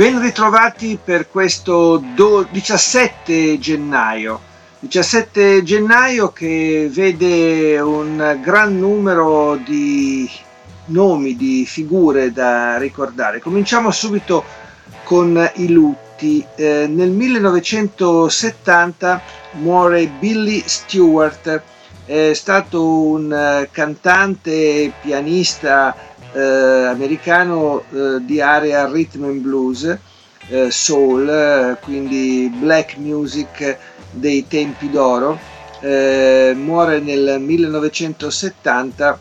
Ben ritrovati per questo 17 gennaio. 17 gennaio che vede un gran numero di nomi, di figure da ricordare. Cominciamo subito con i lutti. Eh, nel 1970 muore Billy Stewart, è stato un cantante e pianista eh, americano eh, di area rhythm and blues, eh, soul, quindi black music dei tempi d'oro. Eh, muore nel 1970,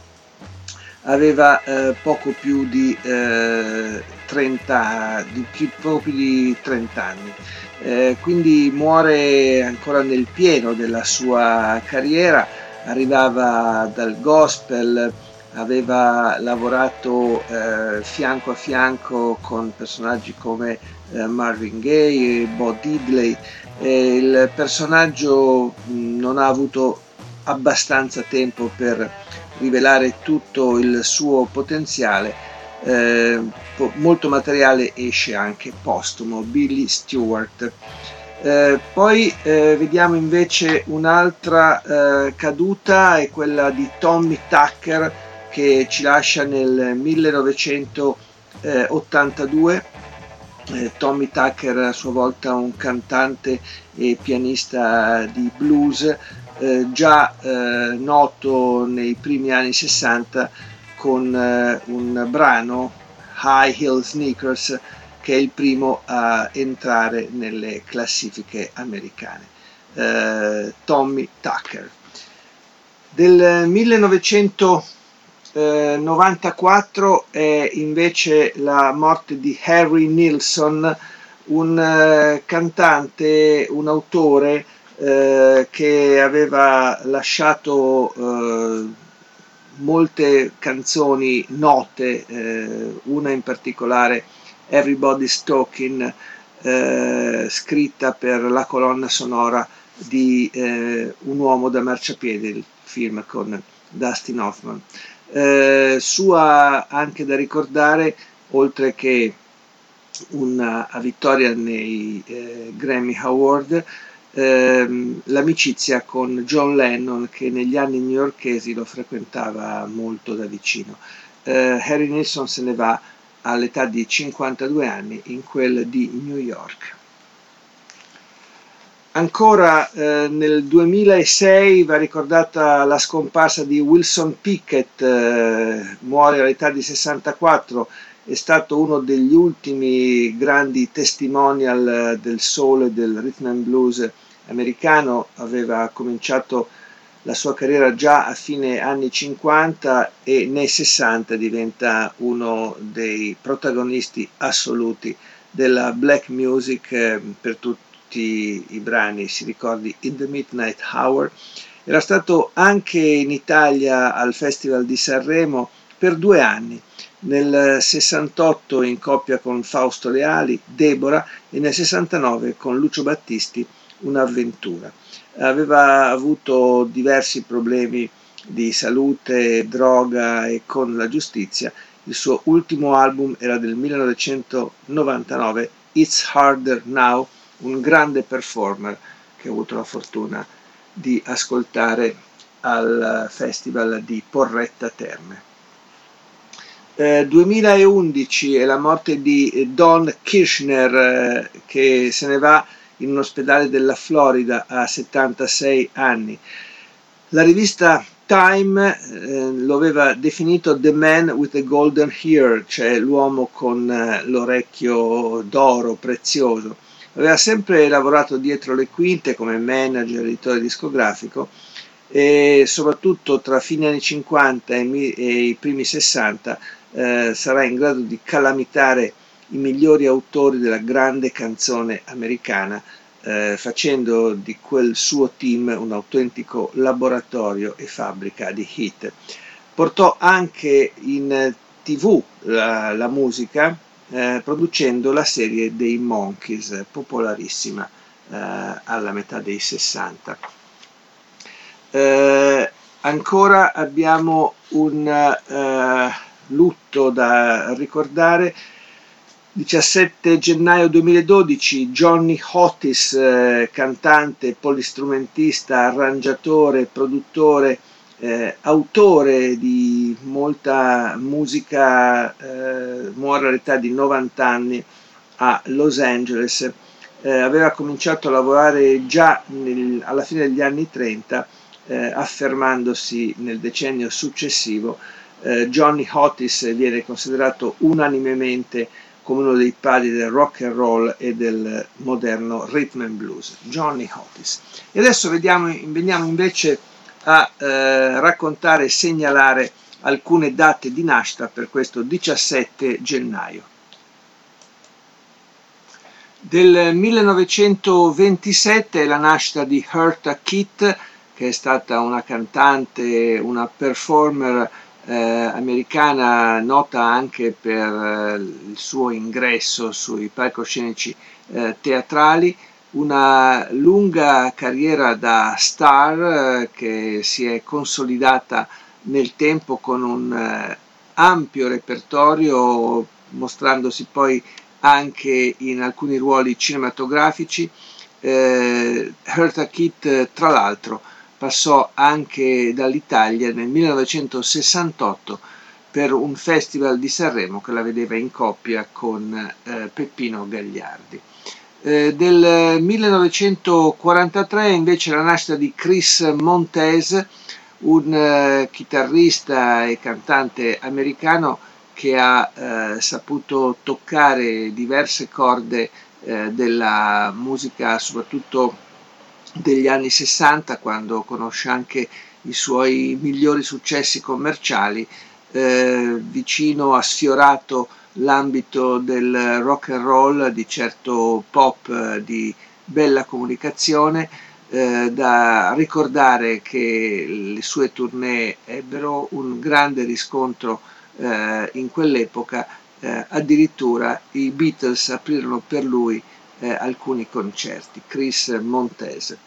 aveva eh, poco più di, 30, di più, poco più di 30 anni. Eh, quindi muore ancora nel pieno della sua carriera, arrivava dal gospel, aveva lavorato eh, fianco a fianco con personaggi come eh, Marvin Gaye Bo Diddley. E il personaggio mh, non ha avuto abbastanza tempo per rivelare tutto il suo potenziale. Eh, molto materiale esce anche postumo, Billy Stewart. Eh, poi eh, vediamo invece un'altra eh, caduta, è quella di Tommy Tucker, che ci lascia nel 1982. Eh, Tommy Tucker a sua volta un cantante e pianista di blues eh, già eh, noto nei primi anni 60 con eh, un brano High Heel Sneakers che è il primo a entrare nelle classifiche americane. Eh, Tommy Tucker. Del 1900 94 è invece la morte di Harry Nilsson, un eh, cantante, un autore eh, che aveva lasciato eh, molte canzoni note, eh, una in particolare Everybody's Talking, eh, scritta per la colonna sonora di eh, Un uomo da marciapiede, il film con Dustin Hoffman eh, sua anche da ricordare, oltre che una vittoria nei eh, Grammy Award, ehm, l'amicizia con John Lennon che negli anni newyorkesi lo frequentava molto da vicino. Eh, Harry Nilsson se ne va all'età di 52 anni in quel di New York. Ancora eh, nel 2006 va ricordata la scomparsa di Wilson Pickett, eh, muore all'età di 64, è stato uno degli ultimi grandi testimonial del soul e del rhythm and blues americano, aveva cominciato la sua carriera già a fine anni 50 e nei 60 diventa uno dei protagonisti assoluti della black music eh, per tutti tutti i brani, si ricordi In the Midnight Hour, era stato anche in Italia al Festival di Sanremo per due anni, nel 68 in coppia con Fausto Leali, Deborah e nel 69 con Lucio Battisti, Un'avventura. Aveva avuto diversi problemi di salute, droga e con la giustizia. Il suo ultimo album era del 1999, It's Harder Now, un grande performer che ho avuto la fortuna di ascoltare al Festival di Porretta Terme. Eh, 2011 è la morte di Don Kirchner eh, che se ne va in un ospedale della Florida a 76 anni. La rivista Time eh, lo aveva definito The Man with the Golden Hair, cioè l'uomo con eh, l'orecchio d'oro prezioso Aveva sempre lavorato dietro le quinte come manager, editore discografico e soprattutto tra fine anni 50 e, i primi 60 eh, sarà in grado di calamitare i migliori autori della grande canzone americana, eh, facendo di quel suo team un autentico laboratorio e fabbrica di hit. Portò anche in tv la, la musica, eh, producendo la serie dei Monkeys, popolarissima eh, alla metà dei 60. Eh, ancora abbiamo un eh, lutto da ricordare. 17 gennaio 2012 Johnny Otis, eh, cantante, polistrumentista, arrangiatore, produttore, eh, autore di molta musica, eh, muore all'età di 90 anni a Los Angeles. Eh, aveva cominciato a lavorare già nel, alla fine degli anni 30, eh, affermandosi nel decennio successivo. Eh, Johnny Otis viene considerato unanimemente come uno dei padri del rock and roll e del moderno rhythm and blues, Johnny Otis. E adesso vediamo, veniamo invece a eh, raccontare e segnalare alcune date di nascita per questo 17 gennaio. Del 1927 è la nascita di Herta Kitt, che è stata una cantante, una performer eh, americana nota anche per eh, il suo ingresso sui palcoscenici eh, teatrali una lunga carriera da star eh, che si è consolidata nel tempo con un eh, ampio repertorio, mostrandosi poi anche in alcuni ruoli cinematografici. Eh, Hertha Kitt, tra l'altro, passò anche dall'Italia nel 1968 per un festival di Sanremo che la vedeva in coppia con eh, Peppino Gagliardi. Eh, del 1943 invece la nascita di Chris Montez, un eh, chitarrista e cantante americano che ha eh, saputo toccare diverse corde eh, della musica, soprattutto degli anni 60, quando conosce anche i suoi migliori successi commerciali, eh, vicino, ha sfiorato l'ambito del rock and roll, di certo pop, eh, di bella comunicazione, eh, da ricordare che le sue tournée ebbero un grande riscontro eh, in quell'epoca, eh, addirittura i Beatles aprirono per lui eh, alcuni concerti, Chris Montese.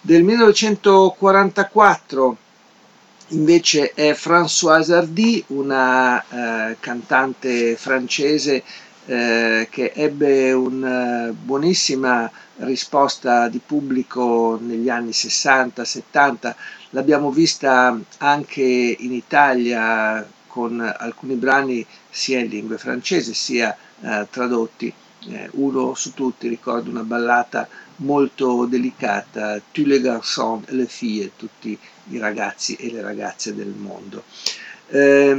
Del 1944 invece è Françoise Hardy, una eh, cantante francese eh, che ebbe una buonissima risposta di pubblico negli anni 60-70, l'abbiamo vista anche in Italia con alcuni brani sia in lingua francese sia eh, tradotti. Eh, uno su tutti ricordo una ballata molto delicata, Tu les garçons les filles, tutti i ragazzi e le ragazze del mondo. Eh,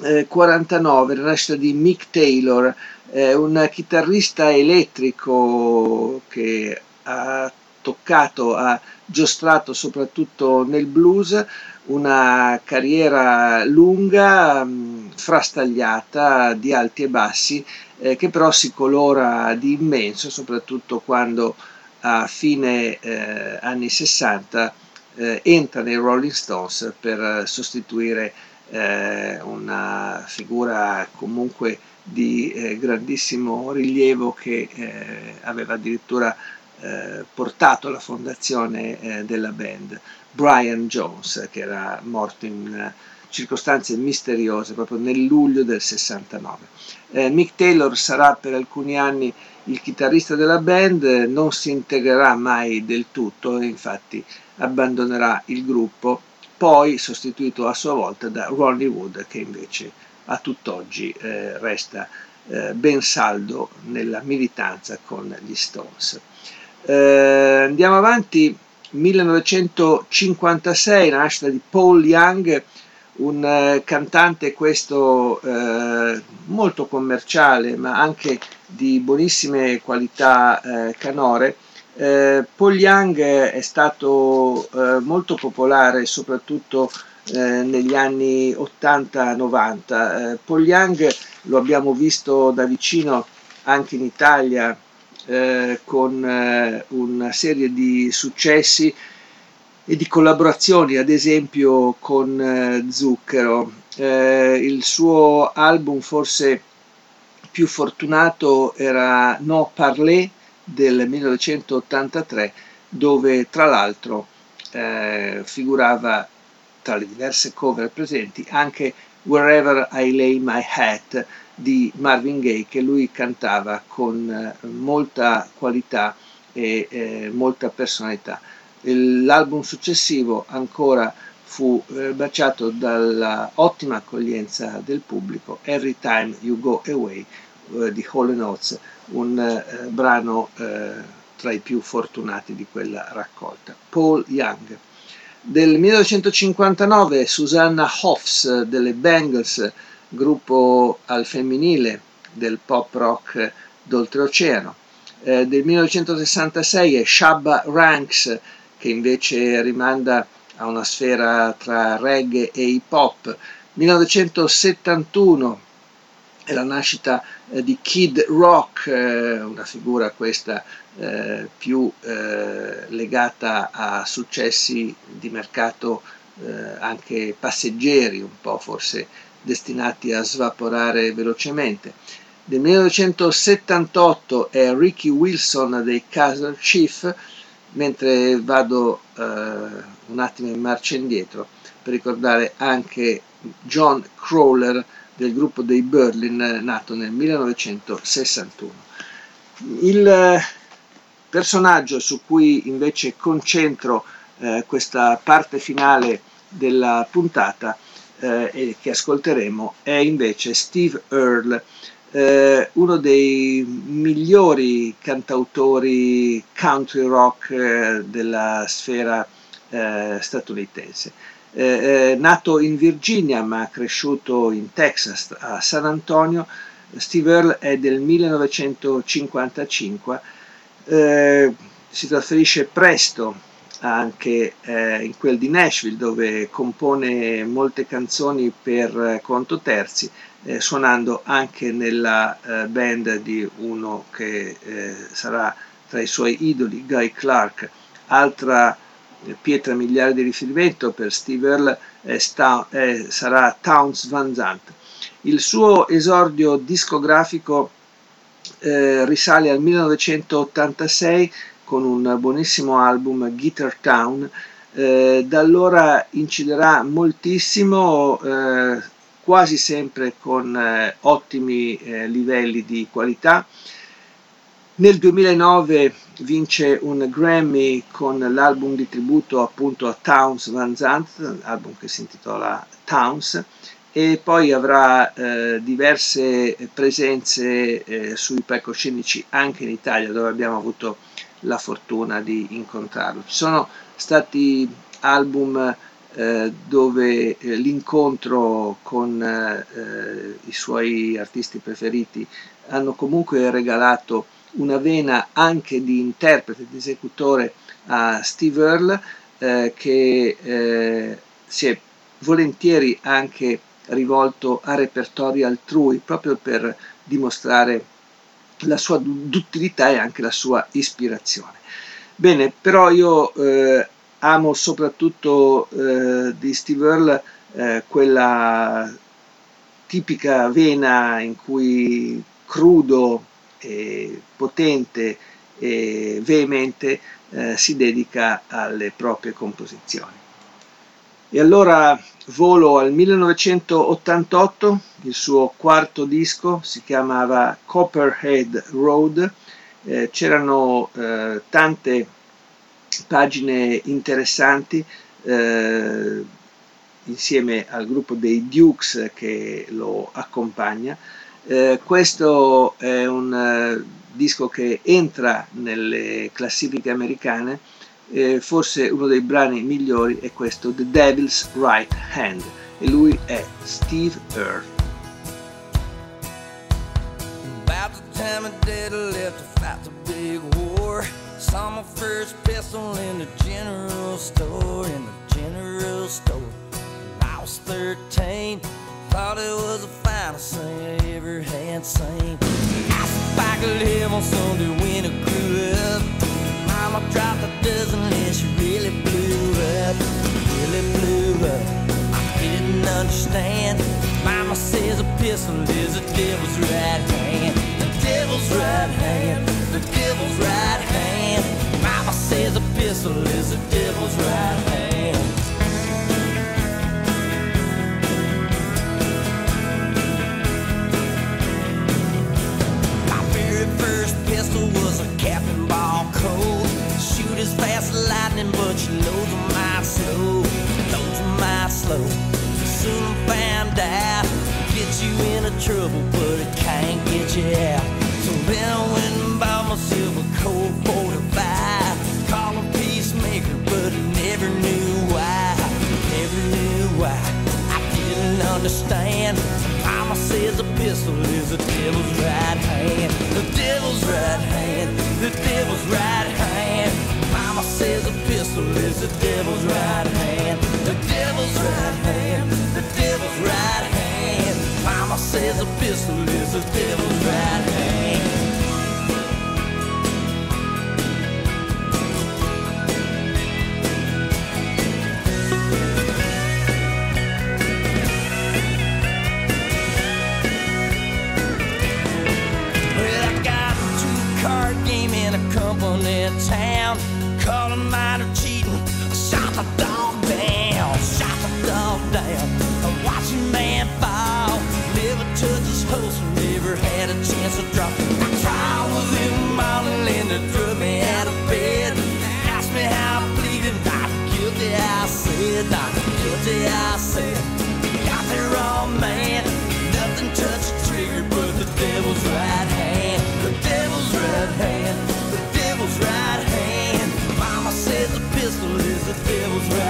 1949, la nascita di Mick Taylor, eh, un chitarrista elettrico che ha toccato, ha giostrato soprattutto nel blues, una carriera lunga, mh, frastagliata, di alti e bassi, eh, che però si colora di immenso, soprattutto quando a fine eh, anni 60 eh, entra nei Rolling Stones per sostituire eh, una figura comunque di eh, grandissimo rilievo che eh, aveva addirittura eh, portato alla fondazione della band, Brian Jones, che era morto in circostanze misteriose proprio nel luglio del 69. Mick Taylor sarà per alcuni anni il chitarrista della band non si integrerà mai del tutto infatti abbandonerà il gruppo, poi sostituito a sua volta da Ronnie Wood che invece a tutt'oggi eh, resta eh, ben saldo nella militanza con gli Stones. Eh, andiamo avanti, 1956, la nascita di Paul Young, un eh, cantante questo eh, molto commerciale ma anche di buonissime qualità eh, canore, Eh, Paul Young è stato eh, molto popolare soprattutto eh, negli anni 80-90. Eh, Paul Young lo abbiamo visto da vicino anche in Italia eh, con eh, una serie di successi e di collaborazioni, ad esempio con Zucchero. il suo album forse più fortunato era No Parler del 1983 dove tra l'altro eh, figurava tra le diverse cover presenti anche Wherever I Lay My Hat di Marvin Gaye che lui cantava con eh, molta qualità e eh, molta personalità. L'album successivo ancora fu eh, baciato dall'ottima accoglienza del pubblico, Every Time You Go Away eh, di Hall Notes, un eh, brano eh, tra i più fortunati di quella raccolta. Paul Young. Del 1959 Susanna Hoffs delle Bangles, gruppo al femminile del pop rock d'oltreoceano. Eh, del 1966 è Shabba Ranks che invece rimanda a una sfera tra reggae e hip hop. 1971 è la nascita di Kid Rock, eh, una figura questa eh, più eh, legata a successi di mercato eh, anche passeggeri, un po' forse destinati a svaporare velocemente. Nel 1978 è Ricky Wilson dei Castle Chief, mentre vado eh, un attimo in marcia indietro per ricordare anche John Crawler del gruppo dei Berlin nato nel 1961. Il eh, personaggio su cui invece concentro eh, questa parte finale della puntata eh, che ascolteremo è invece Steve Earle, eh, uno dei migliori cantautori country rock eh, della sfera eh, statunitense. Eh, eh, nato in Virginia ma cresciuto in Texas a San Antonio, Steve Earle è del 1955, eh, si trasferisce presto anche eh, in quel di Nashville dove compone molte canzoni per conto terzi, eh, suonando anche nella eh, band di uno che eh, sarà tra i suoi idoli, Guy Clark, altra pietra miliare di riferimento per Steve Earle è sta, è, sarà Towns Van Zandt. Il suo esordio discografico eh, risale al 1986 con un buonissimo album Guitar Town. Eh, da allora inciderà moltissimo, eh, quasi sempre con eh, ottimi eh, livelli di qualità. Nel 2009 vince un Grammy con l'album di tributo appunto a Towns Van Zandt, album che si intitola Towns, e poi avrà eh, diverse presenze eh, sui palcoscenici anche in Italia dove abbiamo avuto la fortuna di incontrarlo. Ci sono stati album eh, dove eh, l'incontro con eh, i suoi artisti preferiti hanno comunque regalato una vena anche di interprete, di esecutore a Steve Earle eh, che eh, si è volentieri anche rivolto a repertori altrui proprio per dimostrare la sua duttilità e anche la sua ispirazione. Bene, però io eh, amo soprattutto eh, di Steve Earle eh, quella tipica vena in cui crudo e potente e veemente eh, si dedica alle proprie composizioni. E allora volo al 1988, il suo quarto disco si chiamava Copperhead Road, eh, c'erano eh, tante pagine interessanti eh, insieme al gruppo dei Dukes che lo accompagna eh, questo è un uh, disco che entra nelle classifiche americane, eh, forse uno dei brani migliori è questo The Devil's Right Hand e lui è Steve Earle. Time my daddy left to fight the big war Saw my first pistol in the general store, in the general store. I was 13, thought it was the thing I ever had seen. I could have on Sunday when I grew up. Mama dropped a dozen and she really blew up, really blew up. I didn't understand. Mama says a pistol is a devil's right hand. The devil's right hand. The devil's right hand. Mama says a pistol is the devil's right hand. She loads them might slow. Them might slow. Soon found out, get you into trouble, but it can't get you out. So then I went and bought myself a Colt 45. Call a peacemaker, but I never knew why. Never knew why. I didn't understand. Mama says a pistol is the devil's right hand. The devil's right hand. A pistol is the devil's right hand. Well, I got a two-card game in a company town. Call a minor cheating. Shot the the devil's right